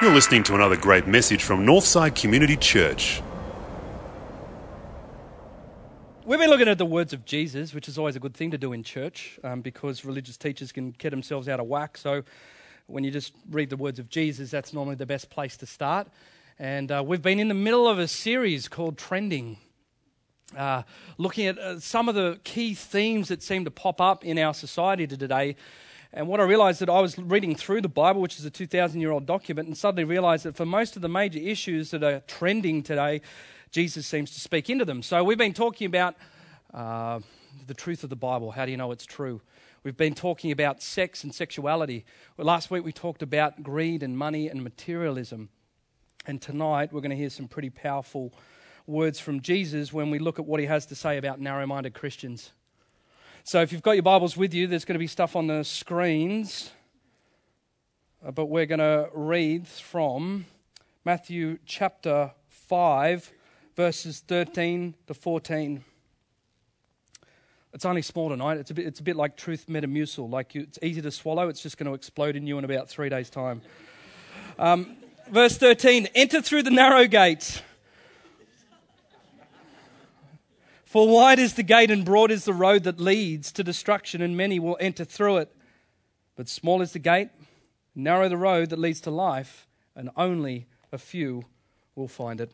You're listening to another great message from Northside Community Church. We've been looking at the words of Jesus, which is always a good thing to do in church um, because religious teachers can get themselves out of whack. So when you just read the words of Jesus, that's normally the best place to start. And uh, we've been in the middle of a series called Trending, uh, looking at uh, some of the key themes that seem to pop up in our society today. And what I realized that I was reading through the Bible, which is a 2,000 year old document, and suddenly realized that for most of the major issues that are trending today, Jesus seems to speak into them. So we've been talking about uh, the truth of the Bible. How do you know it's true? We've been talking about sex and sexuality. Well, last week we talked about greed and money and materialism. And tonight we're going to hear some pretty powerful words from Jesus when we look at what he has to say about narrow minded Christians. So if you've got your Bibles with you, there's going to be stuff on the screens. Uh, but we're going to read from Matthew chapter 5, verses 13 to 14. It's only small tonight. It's a bit, it's a bit like truth metamucil. Like you, it's easy to swallow. It's just going to explode in you in about three days' time. Um, verse 13 Enter through the narrow gate. For wide is the gate and broad is the road that leads to destruction, and many will enter through it. But small is the gate, narrow the road that leads to life, and only a few will find it.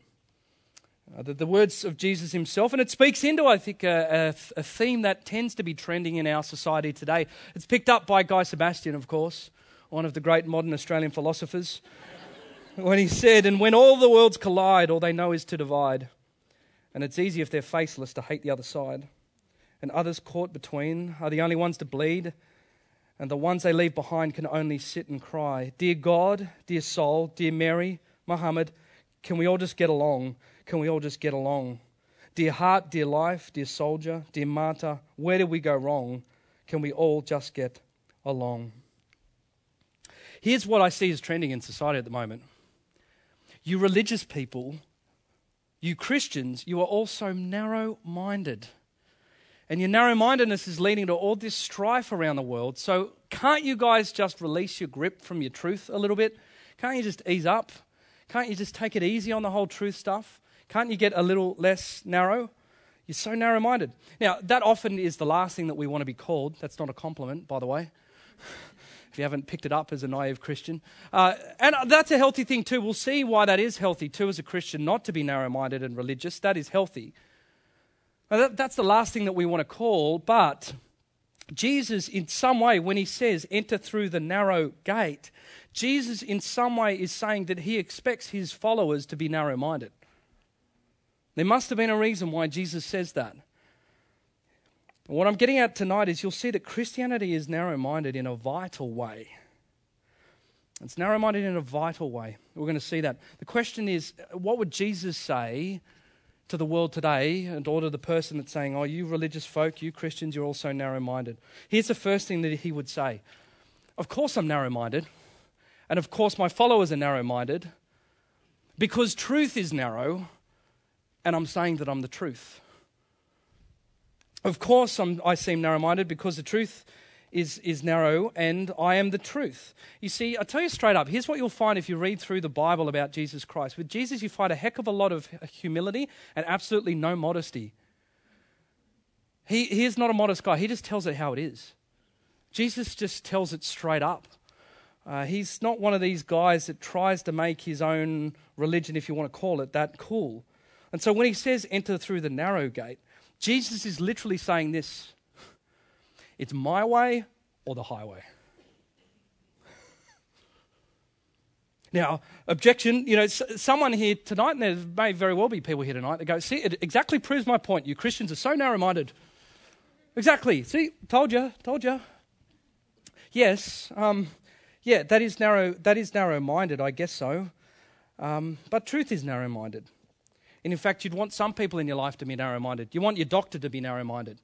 Uh, the, the, words of Jesus himself, and it speaks into, I think, a, a, a, theme that tends to be trending in our society today. It's picked up by Guy Sebastian, of course, one of the great modern Australian philosophers, when he said, And when all the worlds collide, all they know is to divide. And it's easy if they're faceless to hate the other side. And others caught between are the only ones to bleed, and the ones they leave behind can only sit and cry. Dear God, dear soul, dear Mary, Muhammad, can we all just get along? Can we all just get along? Dear heart, dear life, dear soldier, dear martyr, where did we go wrong? Can we all just get along? Here's what I see as trending in society at the moment. You religious people, you Christians, you are also narrow minded. And your narrow mindedness is leading to all this strife around the world. So, can't you guys just release your grip from your truth a little bit? Can't you just ease up? Can't you just take it easy on the whole truth stuff? Can't you get a little less narrow? You're so narrow minded. Now, that often is the last thing that we want to be called. That's not a compliment, by the way, if you haven't picked it up as a naive Christian. Uh, and that's a healthy thing, too. We'll see why that is healthy, too, as a Christian, not to be narrow minded and religious. That is healthy. That, that's the last thing that we want to call, but Jesus, in some way, when he says, enter through the narrow gate, Jesus, in some way, is saying that he expects his followers to be narrow minded. There must have been a reason why Jesus says that. What I'm getting at tonight is you'll see that Christianity is narrow minded in a vital way. It's narrow minded in a vital way. We're going to see that. The question is what would Jesus say to the world today and or to the person that's saying, Oh, you religious folk, you Christians, you're also narrow minded? Here's the first thing that he would say Of course, I'm narrow minded. And of course, my followers are narrow minded because truth is narrow and I'm saying that I'm the truth. Of course, I'm, i seem narrow minded because the truth is, is narrow and I am the truth. You see, I tell you straight up, here's what you'll find if you read through the Bible about Jesus Christ. With Jesus, you find a heck of a lot of humility and absolutely no modesty. He, he is not a modest guy, he just tells it how it is. Jesus just tells it straight up. Uh, he's not one of these guys that tries to make his own religion, if you want to call it that, cool. And so when he says enter through the narrow gate, Jesus is literally saying this it's my way or the highway. Now, objection, you know, someone here tonight, and there may very well be people here tonight that go, see, it exactly proves my point. You Christians are so narrow minded. Exactly. See, told you, told you. Yes, um, yeah, that is narrow, that is narrow minded, I guess so. Um, but truth is narrow minded. And in fact, you'd want some people in your life to be narrow minded. You want your doctor to be narrow minded.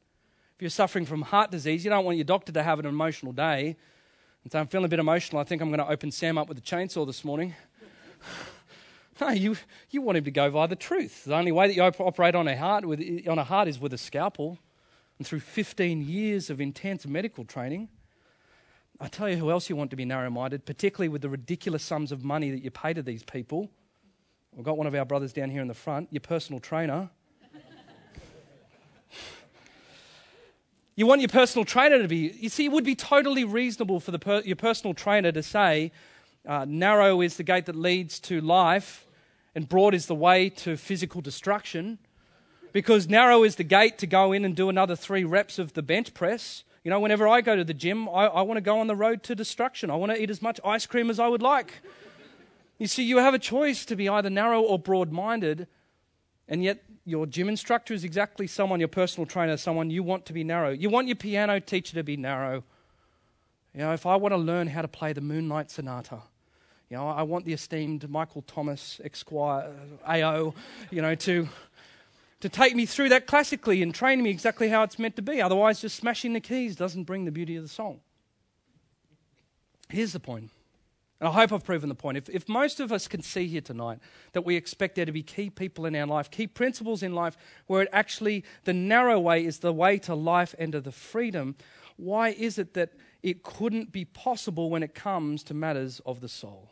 If you're suffering from heart disease, you don't want your doctor to have an emotional day and say, I'm feeling a bit emotional. I think I'm going to open Sam up with a chainsaw this morning. no, you, you want him to go via the truth. The only way that you operate on a heart, with, on a heart is with a scalpel. And through 15 years of intense medical training, I tell you who else you want to be narrow minded, particularly with the ridiculous sums of money that you pay to these people. We've got one of our brothers down here in the front, your personal trainer. you want your personal trainer to be, you see, it would be totally reasonable for the per, your personal trainer to say, uh, narrow is the gate that leads to life, and broad is the way to physical destruction. Because narrow is the gate to go in and do another three reps of the bench press. You know, whenever I go to the gym, I, I want to go on the road to destruction. I want to eat as much ice cream as I would like. You see, you have a choice to be either narrow or broad minded, and yet your gym instructor is exactly someone, your personal trainer, someone you want to be narrow. You want your piano teacher to be narrow. You know, if I want to learn how to play the Moonlight Sonata, you know, I want the esteemed Michael Thomas Esquire, uh, AO, you know, to, to take me through that classically and train me exactly how it's meant to be. Otherwise, just smashing the keys doesn't bring the beauty of the song. Here's the point and I hope I've proven the point. If, if most of us can see here tonight that we expect there to be key people in our life, key principles in life, where it actually, the narrow way is the way to life and to the freedom, why is it that it couldn't be possible when it comes to matters of the soul?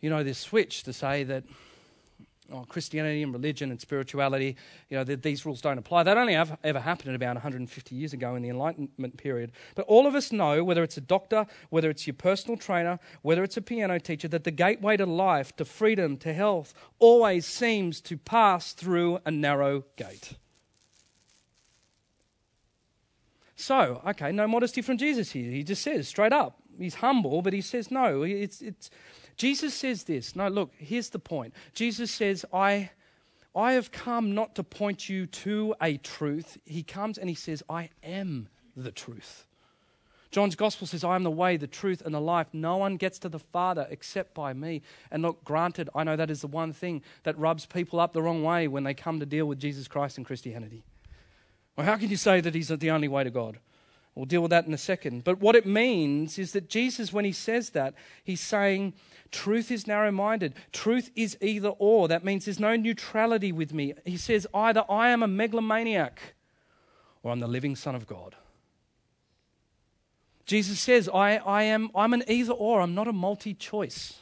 You know, this switch to say that oh, Christianity and religion and spirituality, you know, these rules don't apply. That only ever, ever happened about 150 years ago in the Enlightenment period. But all of us know, whether it's a doctor, whether it's your personal trainer, whether it's a piano teacher, that the gateway to life, to freedom, to health, always seems to pass through a narrow gate. So, okay, no modesty from Jesus here. He just says straight up. He's humble, but he says no. It's, it's, Jesus says this. No, look, here's the point. Jesus says, I, I have come not to point you to a truth. He comes and he says, I am the truth. John's gospel says, I am the way, the truth, and the life. No one gets to the Father except by me. And look, granted, I know that is the one thing that rubs people up the wrong way when they come to deal with Jesus Christ and Christianity. Well, how can you say that He's the only way to God? We'll deal with that in a second. But what it means is that Jesus, when He says that, He's saying, Truth is narrow minded. Truth is either or. That means there's no neutrality with me. He says either I am a megalomaniac or I'm the living Son of God. Jesus says, I, I am, I'm an either or, I'm not a multi choice.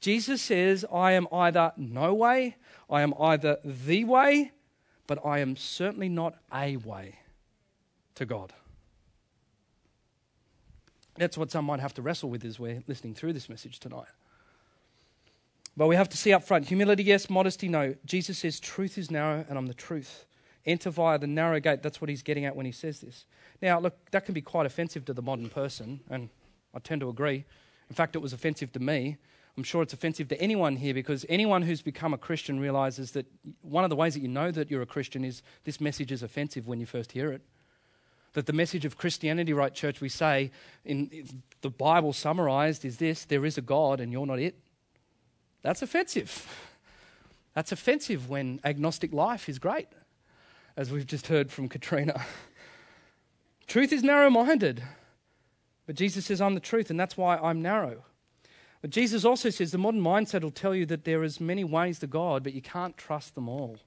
Jesus says, I am either no way, I am either the way, but I am certainly not a way to God. That's what some might have to wrestle with as we're listening through this message tonight. But we have to see up front humility, yes, modesty, no. Jesus says, Truth is narrow, and I'm the truth. Enter via the narrow gate. That's what he's getting at when he says this. Now, look, that can be quite offensive to the modern person, and I tend to agree. In fact, it was offensive to me. I'm sure it's offensive to anyone here because anyone who's become a Christian realizes that one of the ways that you know that you're a Christian is this message is offensive when you first hear it. That the message of Christianity, right, church, we say in the Bible summarized is this there is a God and you're not it. That's offensive. That's offensive when agnostic life is great, as we've just heard from Katrina. truth is narrow minded, but Jesus says, I'm the truth, and that's why I'm narrow. But Jesus also says the modern mindset will tell you that there is many ways to God, but you can't trust them all.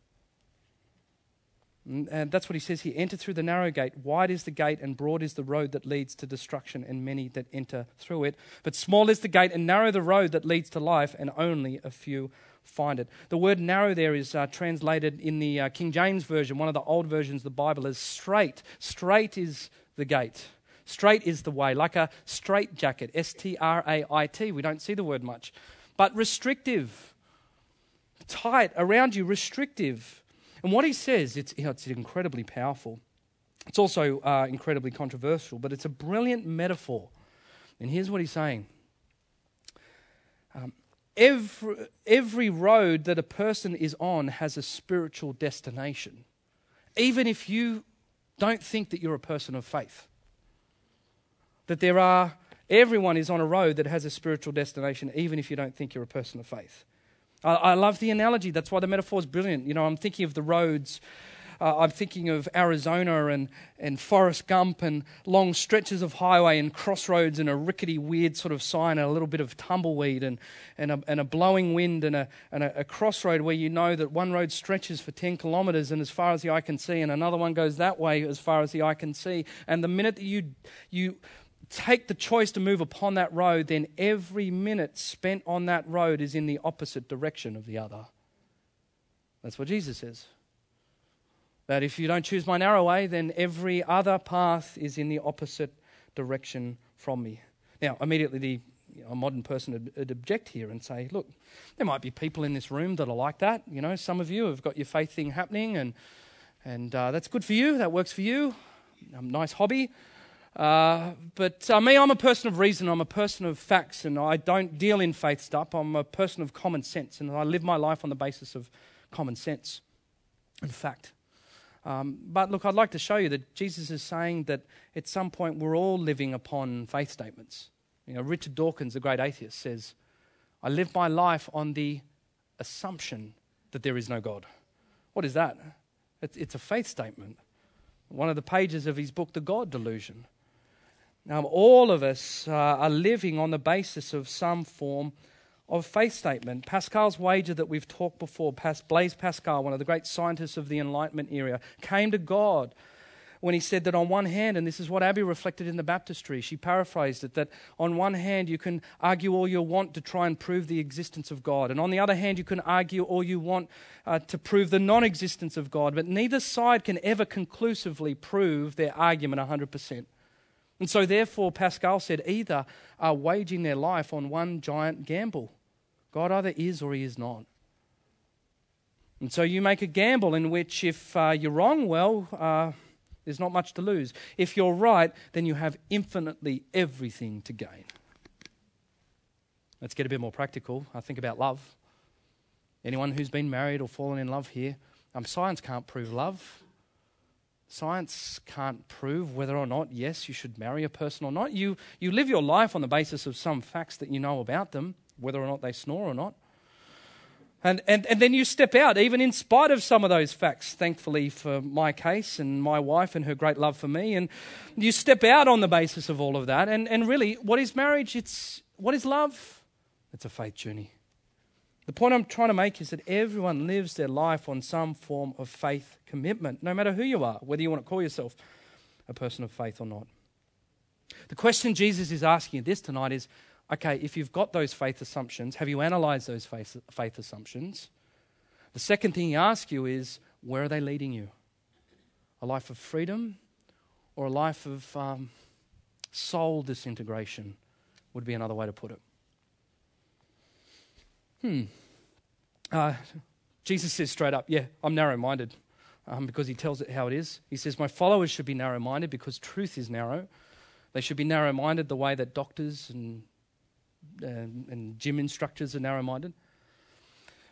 And that's what he says here enter through the narrow gate. Wide is the gate, and broad is the road that leads to destruction, and many that enter through it. But small is the gate, and narrow the road that leads to life, and only a few find it. The word narrow there is uh, translated in the uh, King James Version, one of the old versions of the Bible, as straight. Straight is the gate. Straight is the way, like a straight jacket, S T R A I T. We don't see the word much. But restrictive, tight, around you, restrictive and what he says, it's, it's incredibly powerful. It's also uh, incredibly controversial, but it's a brilliant metaphor. And here's what he's saying um, every, every road that a person is on has a spiritual destination, even if you don't think that you're a person of faith. That there are, everyone is on a road that has a spiritual destination, even if you don't think you're a person of faith. I, I love the analogy. That's why the metaphor is brilliant. You know, I'm thinking of the roads uh, I'm thinking of Arizona and, and Forrest Gump and long stretches of highway and crossroads and a rickety, weird sort of sign and a little bit of tumbleweed and, and, a, and a blowing wind and, a, and a, a crossroad where you know that one road stretches for 10 kilometres and as far as the eye can see, and another one goes that way as far as the eye can see. And the minute that you, you take the choice to move upon that road, then every minute spent on that road is in the opposite direction of the other. That's what Jesus says. That if you don't choose my narrow way, then every other path is in the opposite direction from me. Now, immediately, the you know, a modern person would, object here and say, look, there might be people in this room that are like that. You know, some of you have got your faith thing happening, and, and uh, that's good for you, that works for you. Um, nice hobby. Uh, but uh, me, I'm a person of reason, I'm a person of facts, and I don't deal in faith stuff. I'm a person of common sense, and I live my life on the basis of common sense and fact. Um, but look, I'd like to show you that Jesus is saying that at some point we're all living upon faith statements. You know, Richard Dawkins, the great atheist, says, I live my life on the assumption that there is no God. What is that? It's, it's a faith statement. One of the pages of his book, The God Delusion. Now, all of us uh, are living on the basis of some form of faith statement. Pascal's wager that we've talked before, Blaise Pascal, one of the great scientists of the Enlightenment era, came to God when he said that on one hand, and this is what Abby reflected in the baptistry, she paraphrased it, that on one hand you can argue all you want to try and prove the existence of God, and on the other hand you can argue all you want uh, to prove the non existence of God, but neither side can ever conclusively prove their argument 100%. And so, therefore, Pascal said either are waging their life on one giant gamble. God either is or he is not. And so you make a gamble in which, if uh, you're wrong, well, uh, there's not much to lose. If you're right, then you have infinitely everything to gain. Let's get a bit more practical. I think about love. Anyone who's been married or fallen in love here, um, science can't prove love. Science can't prove whether or not, yes, you should marry a person or not. You, you live your life on the basis of some facts that you know about them, whether or not they snore or not. And, and, and then you step out, even in spite of some of those facts, thankfully for my case and my wife and her great love for me. And you step out on the basis of all of that. And, and really, what is marriage? It's, what is love? It's a faith journey. The point I'm trying to make is that everyone lives their life on some form of faith commitment, no matter who you are, whether you want to call yourself a person of faith or not. The question Jesus is asking you this tonight is okay, if you've got those faith assumptions, have you analyzed those faith, faith assumptions? The second thing he asks you is where are they leading you? A life of freedom or a life of um, soul disintegration would be another way to put it. Hmm. Uh, Jesus says straight up, Yeah, I'm narrow minded um, because he tells it how it is. He says, My followers should be narrow minded because truth is narrow. They should be narrow minded the way that doctors and, uh, and gym instructors are narrow minded.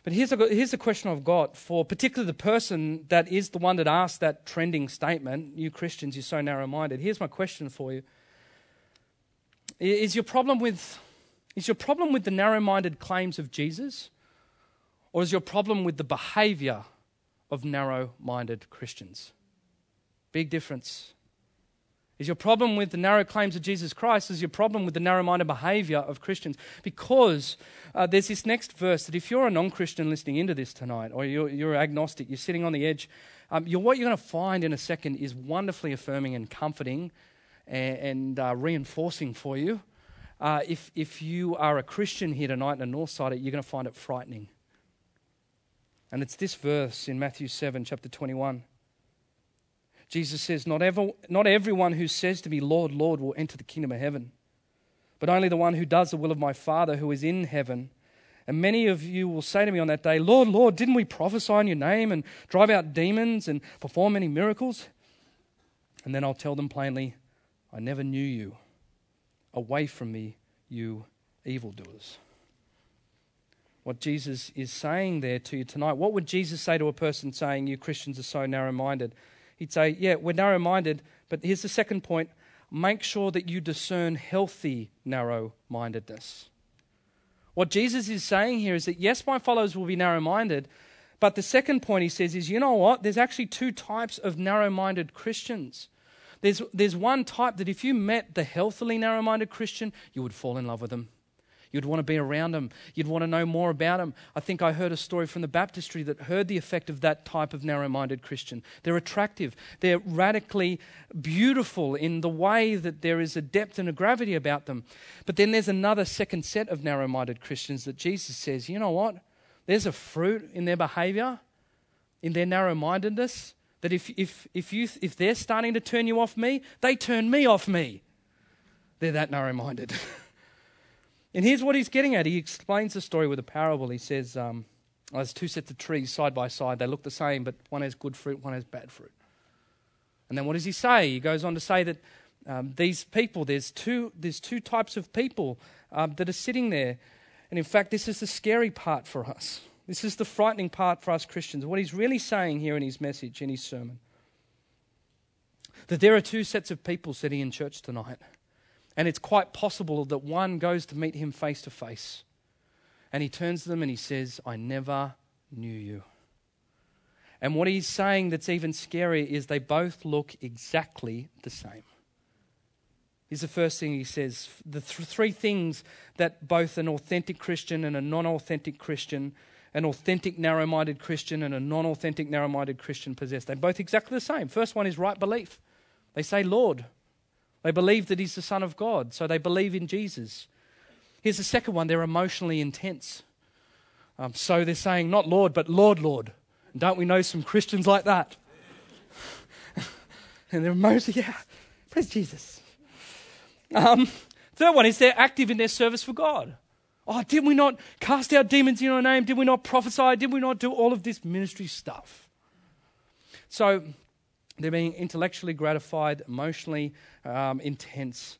But here's a, here's a question I've got for particularly the person that is the one that asked that trending statement You Christians, you're so narrow minded. Here's my question for you Is your problem with, is your problem with the narrow minded claims of Jesus? Or is your problem with the behavior of narrow minded Christians? Big difference. Is your problem with the narrow claims of Jesus Christ? Is your problem with the narrow minded behavior of Christians? Because uh, there's this next verse that if you're a non Christian listening into this tonight, or you're, you're agnostic, you're sitting on the edge, um, you're, what you're going to find in a second is wonderfully affirming and comforting and, and uh, reinforcing for you. Uh, if, if you are a Christian here tonight in the north side, you're going to find it frightening. And it's this verse in Matthew 7, chapter 21. Jesus says, not, ever, not everyone who says to me, Lord, Lord, will enter the kingdom of heaven, but only the one who does the will of my Father who is in heaven. And many of you will say to me on that day, Lord, Lord, didn't we prophesy in your name and drive out demons and perform many miracles? And then I'll tell them plainly, I never knew you. Away from me, you evildoers what Jesus is saying there to you tonight. What would Jesus say to a person saying, You Christians are so narrow minded? He'd say, Yeah, we're narrow minded, but here's the second point make sure that you discern healthy narrow mindedness. What Jesus is saying here is that, yes, my followers will be narrow minded, But the second point he says is you know what? There's actually two types of narrow minded Christians. There's, there's one type that if you met the healthily narrow minded Christian, you would fall in love with them. You'd want to be around them. You'd want to know more about them. I think I heard a story from the baptistry that heard the effect of that type of narrow minded Christian. They're attractive, they're radically beautiful in the way that there is a depth and a gravity about them. But then there's another second set of narrow minded Christians that Jesus says, you know what? There's a fruit in their behavior, in their narrow mindedness, that if, if, if, you, if they're starting to turn you off me, they turn me off me. They're that narrow minded. And here's what he's getting at. He explains the story with a parable. He says, um, There's two sets of trees side by side. They look the same, but one has good fruit, one has bad fruit. And then what does he say? He goes on to say that um, these people, there's two, there's two types of people um, that are sitting there. And in fact, this is the scary part for us. This is the frightening part for us Christians. What he's really saying here in his message, in his sermon, that there are two sets of people sitting in church tonight. And it's quite possible that one goes to meet him face to face. And he turns to them and he says, I never knew you. And what he's saying that's even scarier is they both look exactly the same. Here's the first thing he says the th- three things that both an authentic Christian and a non authentic Christian, an authentic narrow minded Christian and a non authentic narrow minded Christian possess. They're both exactly the same. First one is right belief. They say, Lord. They believe that he's the Son of God, so they believe in Jesus. Here's the second one they're emotionally intense. Um, so they're saying, not Lord, but Lord, Lord. And don't we know some Christians like that? and they're emotionally, yeah, praise Jesus. Um, third one is they're active in their service for God. Oh, did we not cast out demons in your name? Did we not prophesy? Did we not do all of this ministry stuff? So they're being intellectually gratified, emotionally um, intense,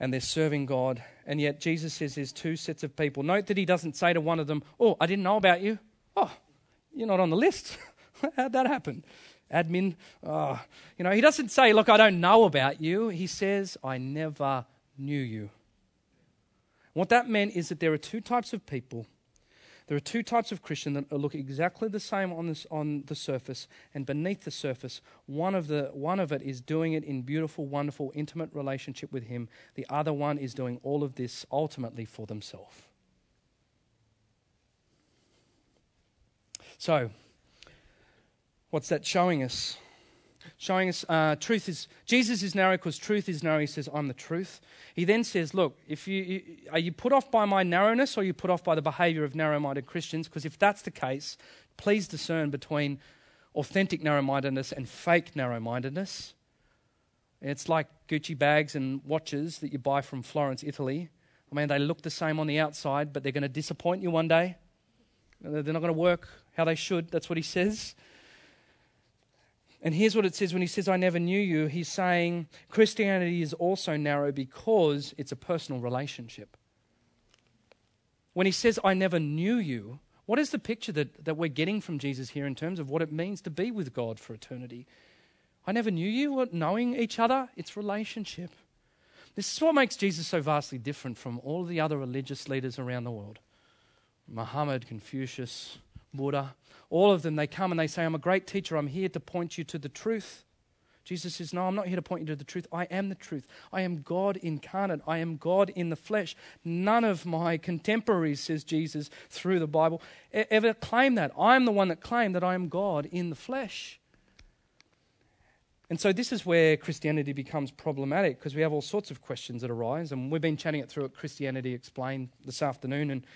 and they're serving God. And yet Jesus says there's two sets of people. Note that he doesn't say to one of them, Oh, I didn't know about you. Oh, you're not on the list. How'd that happen? Admin, oh. you know, he doesn't say, Look, I don't know about you. He says, I never knew you. What that meant is that there are two types of people there are two types of Christian that look exactly the same on, this, on the surface, and beneath the surface, one of, the, one of it is doing it in beautiful, wonderful, intimate relationship with Him. The other one is doing all of this ultimately for themselves. So, what's that showing us? Showing us uh, truth is jesus is narrow because truth is narrow. He says i'm the truth. He then says look if you, you are you put off by my narrowness or are you put off by the behavior of narrow-minded christians? Because if that's the case please discern between authentic narrow-mindedness and fake narrow-mindedness. It's like gucci bags and watches that you buy from florence italy. I mean they look the same on the outside but they're going to disappoint you one day. They're not going to work how they should. That's what he says and here's what it says when he says, I never knew you. He's saying Christianity is also narrow because it's a personal relationship. When he says, I never knew you, what is the picture that, that we're getting from Jesus here in terms of what it means to be with God for eternity? I never knew you. What, knowing each other, it's relationship. This is what makes Jesus so vastly different from all the other religious leaders around the world Muhammad, Confucius, Buddha all of them, they come and they say, I'm a great teacher. I'm here to point you to the truth. Jesus says, No, I'm not here to point you to the truth. I am the truth. I am God incarnate. I am God in the flesh. None of my contemporaries, says Jesus through the Bible, ever claim that. I am the one that claimed that I am God in the flesh. And so this is where Christianity becomes problematic because we have all sorts of questions that arise. And we've been chatting it through at Christianity Explained this afternoon. And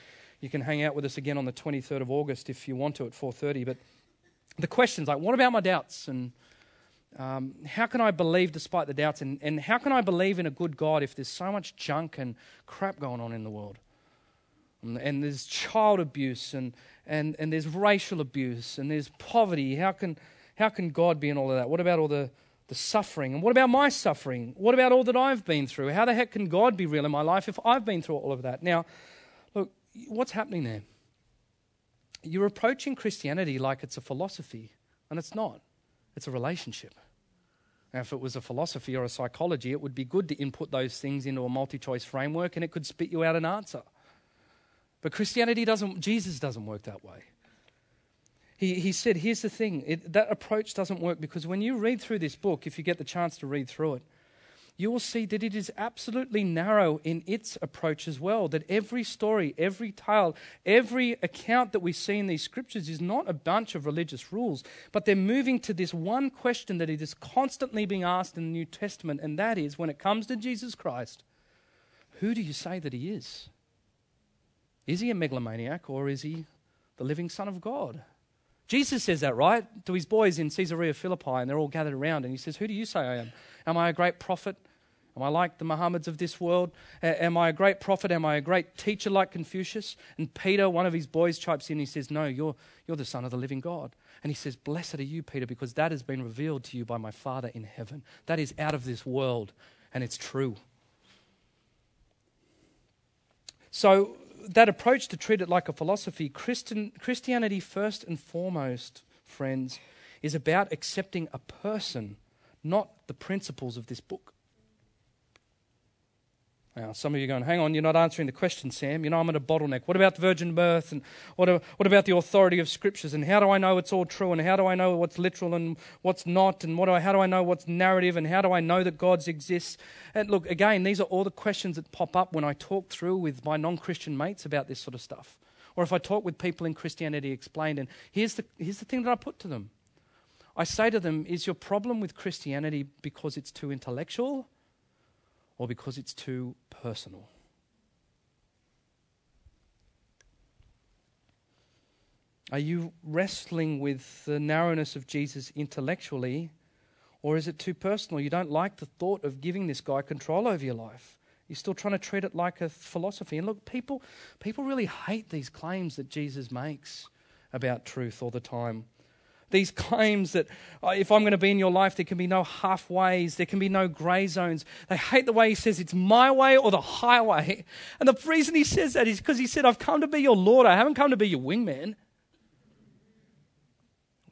you can hang out with us again on the 23rd of August if you want to at 4:30. But the questions like, what about my doubts? And um, how can I believe despite the doubts? And, and how can I believe in a good God if there's so much junk and crap going on in the world? And, and there's child abuse and, and, and there's racial abuse and there's poverty. How can, how can God be in all of that? What about all the, the suffering? And what about my suffering? What about all that I've been through? How the heck can God be real in my life if I've been through all of that? Now, what's happening there? You're approaching Christianity like it's a philosophy, and it's not. It's a relationship. Now, if it was a philosophy or a psychology, it would be good to input those things into a multi choice framework and it could spit you out an answer. But Christianity doesn't, Jesus doesn't work that way. He, he said, Here's the thing it, that approach doesn't work because when you read through this book, if you get the chance to read through it, you will see that it is absolutely narrow in its approach as well. That every story, every tale, every account that we see in these scriptures is not a bunch of religious rules, but they're moving to this one question that it is constantly being asked in the New Testament, and that is when it comes to Jesus Christ, who do you say that he is? Is he a megalomaniac or is he the living Son of God? Jesus says that, right? To his boys in Caesarea Philippi, and they're all gathered around, and he says, Who do you say I am? Am I a great prophet? Am I like the Muhammads of this world? Am I a great prophet? Am I a great teacher like Confucius? And Peter, one of his boys, chimes in. And he says, No, you're, you're the Son of the living God. And he says, Blessed are you, Peter, because that has been revealed to you by my Father in heaven. That is out of this world, and it's true. So, that approach to treat it like a philosophy, Christian, Christianity, first and foremost, friends, is about accepting a person, not the principles of this book. Now, some of you are going, hang on, you're not answering the question, Sam. You know, I'm at a bottleneck. What about the virgin birth? And what, what about the authority of scriptures? And how do I know it's all true? And how do I know what's literal and what's not? And what do I, how do I know what's narrative? And how do I know that God exists? And look, again, these are all the questions that pop up when I talk through with my non Christian mates about this sort of stuff. Or if I talk with people in Christianity Explained. And here's the, here's the thing that I put to them I say to them, is your problem with Christianity because it's too intellectual? Or because it's too personal. Are you wrestling with the narrowness of Jesus intellectually, or is it too personal? You don't like the thought of giving this guy control over your life. You're still trying to treat it like a philosophy. And look, people, people really hate these claims that Jesus makes about truth all the time. These claims that oh, if I'm going to be in your life, there can be no halfways, there can be no grey zones. They hate the way he says it's my way or the highway. And the reason he says that is because he said, I've come to be your Lord, I haven't come to be your wingman.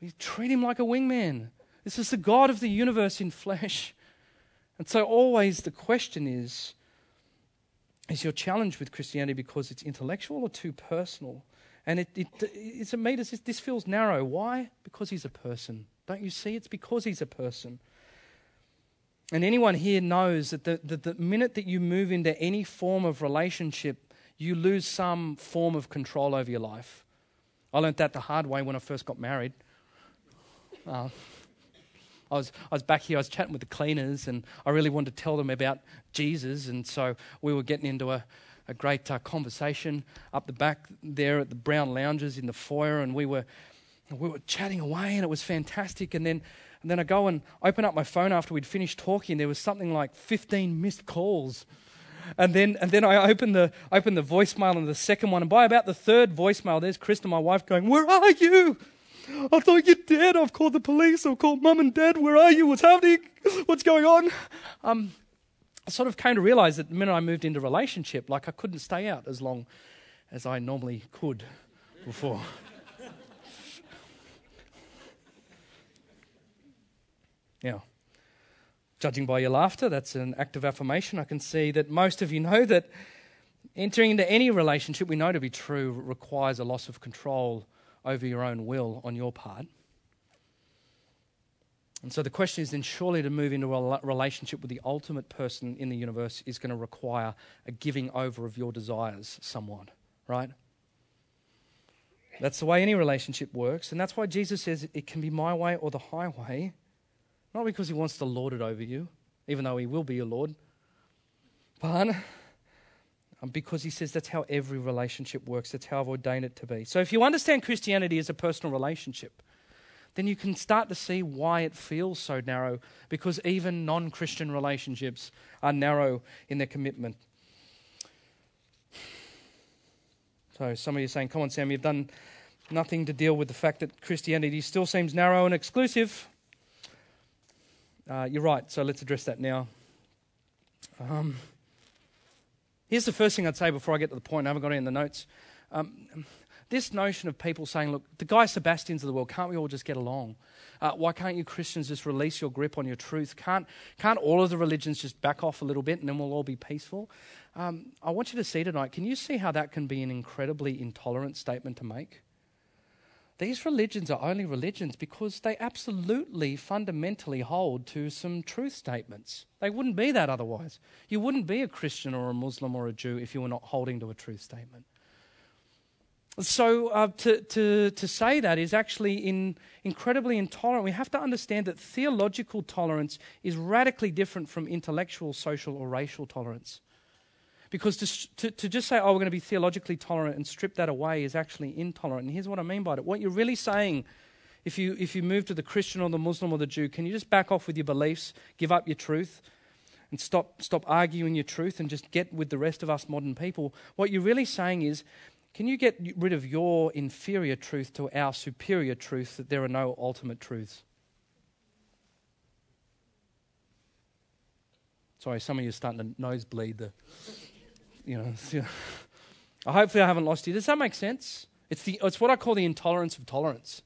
We treat him like a wingman. This is the God of the universe in flesh. And so, always the question is is your challenge with Christianity because it's intellectual or too personal? And it, it, it's a meter, this feels narrow. Why? Because he's a person. Don't you see? It's because he's a person. And anyone here knows that the, the, the minute that you move into any form of relationship, you lose some form of control over your life. I learned that the hard way when I first got married. Uh, I was, I was back here, I was chatting with the cleaners, and I really wanted to tell them about Jesus. And so we were getting into a, a great uh, conversation up the back there at the Brown Lounges in the foyer, and we were we were chatting away, and it was fantastic. And then and then I go and open up my phone after we'd finished talking. There was something like 15 missed calls. And then, and then I open the, open the voicemail and the second one. And by about the third voicemail, there's Krista, my wife, going, Where are you? I thought you're dead. I've called the police. I've called mum and dad. Where are you? What's happening? What's going on? Um, I sort of came to realize that the minute I moved into relationship, like I couldn't stay out as long as I normally could before. yeah. Judging by your laughter, that's an act of affirmation. I can see that most of you know that entering into any relationship we know to be true requires a loss of control over your own will on your part. And so the question is then surely to move into a relationship with the ultimate person in the universe is going to require a giving over of your desires somewhat, right? That's the way any relationship works. And that's why Jesus says it can be my way or the highway. Not because he wants to lord it over you, even though he will be your Lord, but um, because he says that's how every relationship works. That's how I've ordained it to be. So if you understand Christianity as a personal relationship, then you can start to see why it feels so narrow because even non Christian relationships are narrow in their commitment. So some of you are saying, come on, Sam, you've done nothing to deal with the fact that Christianity still seems narrow and exclusive. Uh, you're right, so let's address that now. Um, here's the first thing I'd say before I get to the point. I haven't got it in the notes. Um, this notion of people saying, look, the Guy Sebastians of the world, can't we all just get along? Uh, why can't you Christians just release your grip on your truth? Can't, can't all of the religions just back off a little bit and then we'll all be peaceful? Um, I want you to see tonight, can you see how that can be an incredibly intolerant statement to make? these religions are only religions because they absolutely fundamentally hold to some truth statements. They wouldn't be that otherwise. You wouldn't be a Christian or a Muslim or a Jew if you were not holding to a truth statement. So, uh, to, to, to say that is actually in, incredibly intolerant. We have to understand that theological tolerance is radically different from intellectual, social, or racial tolerance. Because to, to, to, just say, oh, we're going to be theologically tolerant and strip that away is actually intolerant. And here's what I mean by it. What you're really saying, if you, if you move to the Christian or the Muslim or the Jew, can you just back off with your beliefs, give up your truth, and stop, stop arguing your truth and just get with the rest of us modern people? What you're really saying is, can you get rid of your inferior truth to our superior truth that there are no ultimate truths? Sorry, some of you are starting to nosebleed the you know, hopefully I haven't lost you. Does that make sense? It's, the, it's what I call the intolerance of tolerance.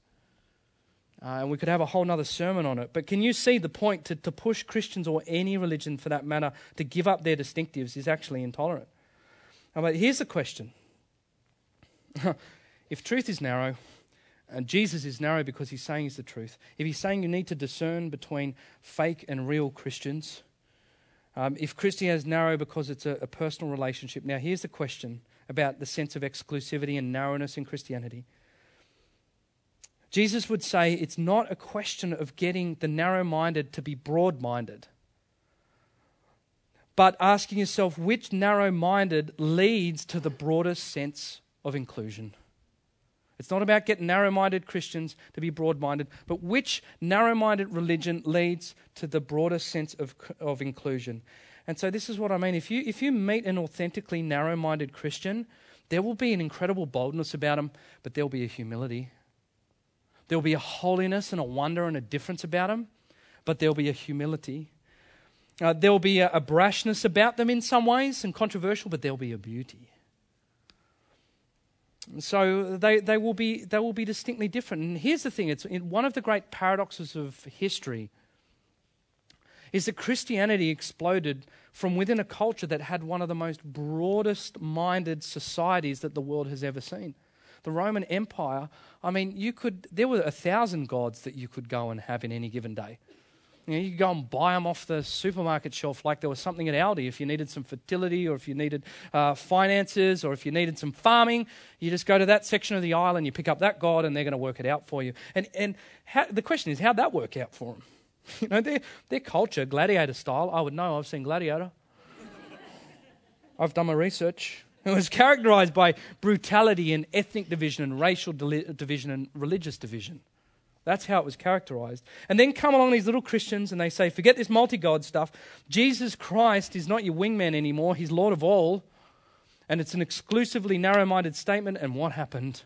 Uh, and we could have a whole other sermon on it. But can you see the point to, to push Christians or any religion for that matter to give up their distinctives is actually intolerant? But here's the question if truth is narrow, and Jesus is narrow because he's saying he's the truth, if he's saying you need to discern between fake and real Christians, um, if Christianity is narrow because it's a, a personal relationship, now here's the question about the sense of exclusivity and narrowness in Christianity. Jesus would say it's not a question of getting the narrow minded to be broad minded, but asking yourself which narrow minded leads to the broadest sense of inclusion. It's not about getting narrow minded Christians to be broad minded, but which narrow minded religion leads to the broader sense of, of inclusion. And so, this is what I mean. If you, if you meet an authentically narrow minded Christian, there will be an incredible boldness about them, but there'll be a humility. There'll be a holiness and a wonder and a difference about them, but there'll be a humility. Uh, there'll be a, a brashness about them in some ways and controversial, but there'll be a beauty. So they, they, will be, they will be distinctly different. And here's the thing it's one of the great paradoxes of history is that Christianity exploded from within a culture that had one of the most broadest minded societies that the world has ever seen. The Roman Empire, I mean, you could, there were a thousand gods that you could go and have in any given day. You, know, you could go and buy them off the supermarket shelf like there was something at Aldi. If you needed some fertility or if you needed uh, finances or if you needed some farming, you just go to that section of the aisle and you pick up that God and they're going to work it out for you. And, and how, the question is, how'd that work out for them? You know, their, their culture, gladiator style, I would know. I've seen Gladiator. I've done my research. It was characterized by brutality and ethnic division and racial division and religious division. That's how it was characterized. And then come along these little Christians and they say, forget this multi God stuff. Jesus Christ is not your wingman anymore, he's Lord of all. And it's an exclusively narrow minded statement. And what happened?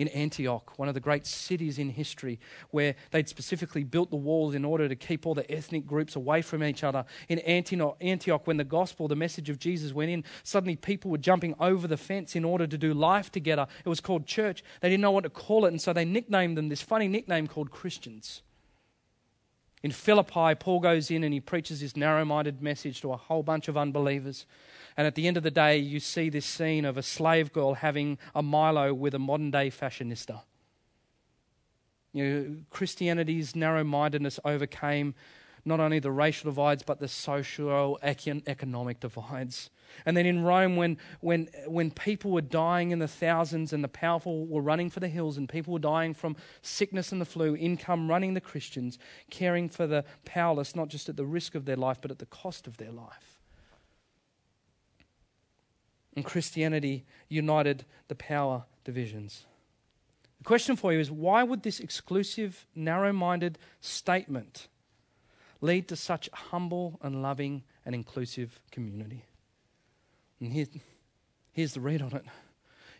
In Antioch, one of the great cities in history, where they'd specifically built the walls in order to keep all the ethnic groups away from each other. In Antioch, when the gospel, the message of Jesus went in, suddenly people were jumping over the fence in order to do life together. It was called church. They didn't know what to call it, and so they nicknamed them this funny nickname called Christians. In Philippi, Paul goes in and he preaches this narrow minded message to a whole bunch of unbelievers. And at the end of the day, you see this scene of a slave girl having a Milo with a modern day fashionista. You know, Christianity's narrow mindedness overcame not only the racial divides, but the social economic divides. And then in Rome, when, when, when people were dying in the thousands and the powerful were running for the hills and people were dying from sickness and the flu, in come running the Christians, caring for the powerless, not just at the risk of their life, but at the cost of their life and Christianity united the power divisions. The question for you is why would this exclusive, narrow minded statement lead to such a humble and loving and inclusive community? And here, here's the read on it.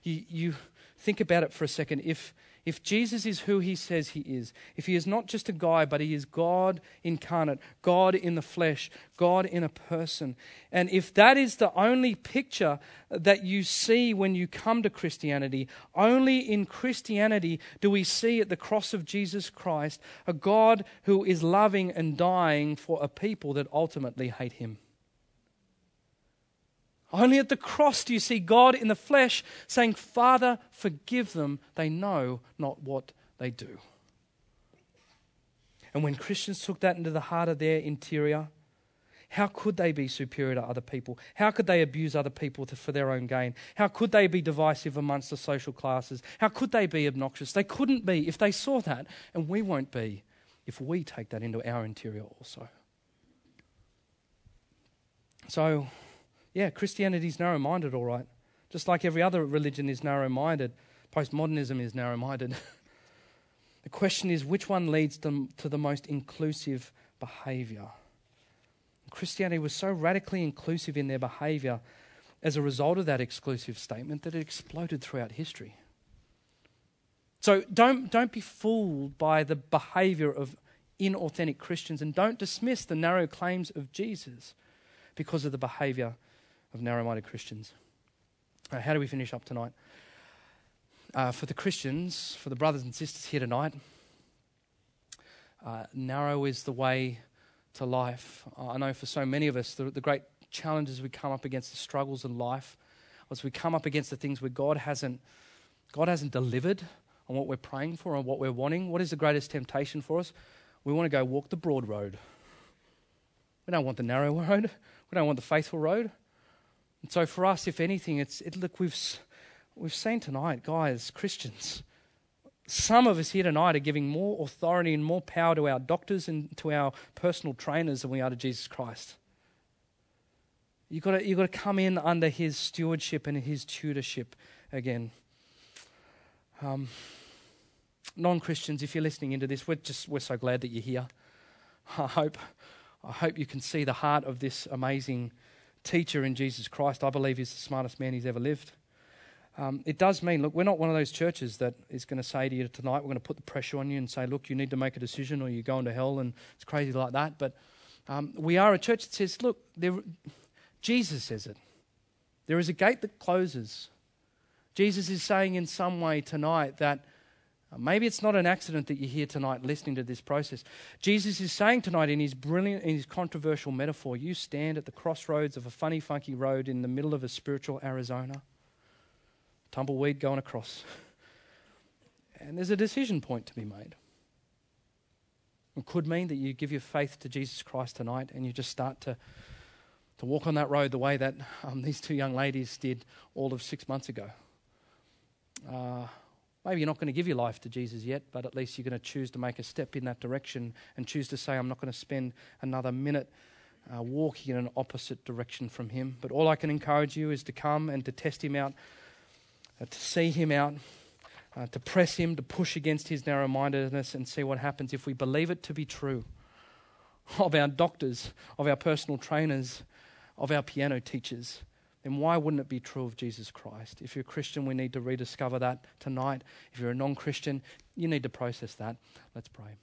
You, you think about it for a second. If, if Jesus is who he says he is, if he is not just a guy, but he is God incarnate, God in the flesh, God in a person, and if that is the only picture that you see when you come to Christianity, only in Christianity do we see at the cross of Jesus Christ a God who is loving and dying for a people that ultimately hate him. Only at the cross do you see God in the flesh saying, Father, forgive them. They know not what they do. And when Christians took that into the heart of their interior, how could they be superior to other people? How could they abuse other people to, for their own gain? How could they be divisive amongst the social classes? How could they be obnoxious? They couldn't be if they saw that, and we won't be if we take that into our interior also. So, yeah, Christianity is narrow minded, all right. Just like every other religion is narrow minded, postmodernism is narrow minded. the question is which one leads to, to the most inclusive behavior? Christianity was so radically inclusive in their behavior as a result of that exclusive statement that it exploded throughout history. So don't, don't be fooled by the behavior of inauthentic Christians and don't dismiss the narrow claims of Jesus because of the behavior of narrow minded Christians. Uh, how do we finish up tonight? Uh, for the Christians, for the brothers and sisters here tonight, uh, narrow is the way to life. I know for so many of us, the, the great challenges we come up against, the struggles in life, as we come up against the things where God hasn't, God hasn't delivered on what we're praying for and what we're wanting. What is the greatest temptation for us? We want to go walk the broad road. We don't want the narrow road. We don't want the faithful road. And so for us, if anything, it's it, look we've we've seen tonight, guys, Christians, some of us here tonight are giving more authority and more power to our doctors and to our personal trainers than we are to Jesus Christ. You've got to, you've got to come in under his stewardship and his tutorship again. Um, Non Christians, if you're listening into this, we're, just, we're so glad that you're here. I hope, I hope you can see the heart of this amazing teacher in Jesus Christ. I believe he's the smartest man he's ever lived. Um, it does mean, look, we're not one of those churches that is going to say to you tonight, we're going to put the pressure on you and say, look, you need to make a decision or you're going to hell, and it's crazy like that. But um, we are a church that says, look, there, Jesus says it. There is a gate that closes. Jesus is saying in some way tonight that maybe it's not an accident that you're here tonight listening to this process. Jesus is saying tonight in his brilliant, in his controversial metaphor, you stand at the crossroads of a funny, funky road in the middle of a spiritual Arizona tumbleweed going across. And there's a decision point to be made. It could mean that you give your faith to Jesus Christ tonight and you just start to, to walk on that road the way that um, these two young ladies did all of six months ago. Uh, maybe you're not going to give your life to Jesus yet, but at least you're going to choose to make a step in that direction and choose to say, I'm not going to spend another minute uh, walking in an opposite direction from Him. But all I can encourage you is to come and to test Him out uh, to see him out, uh, to press him, to push against his narrow mindedness and see what happens if we believe it to be true of our doctors, of our personal trainers, of our piano teachers. Then why wouldn't it be true of Jesus Christ? If you're a Christian, we need to rediscover that tonight. If you're a non Christian, you need to process that. Let's pray.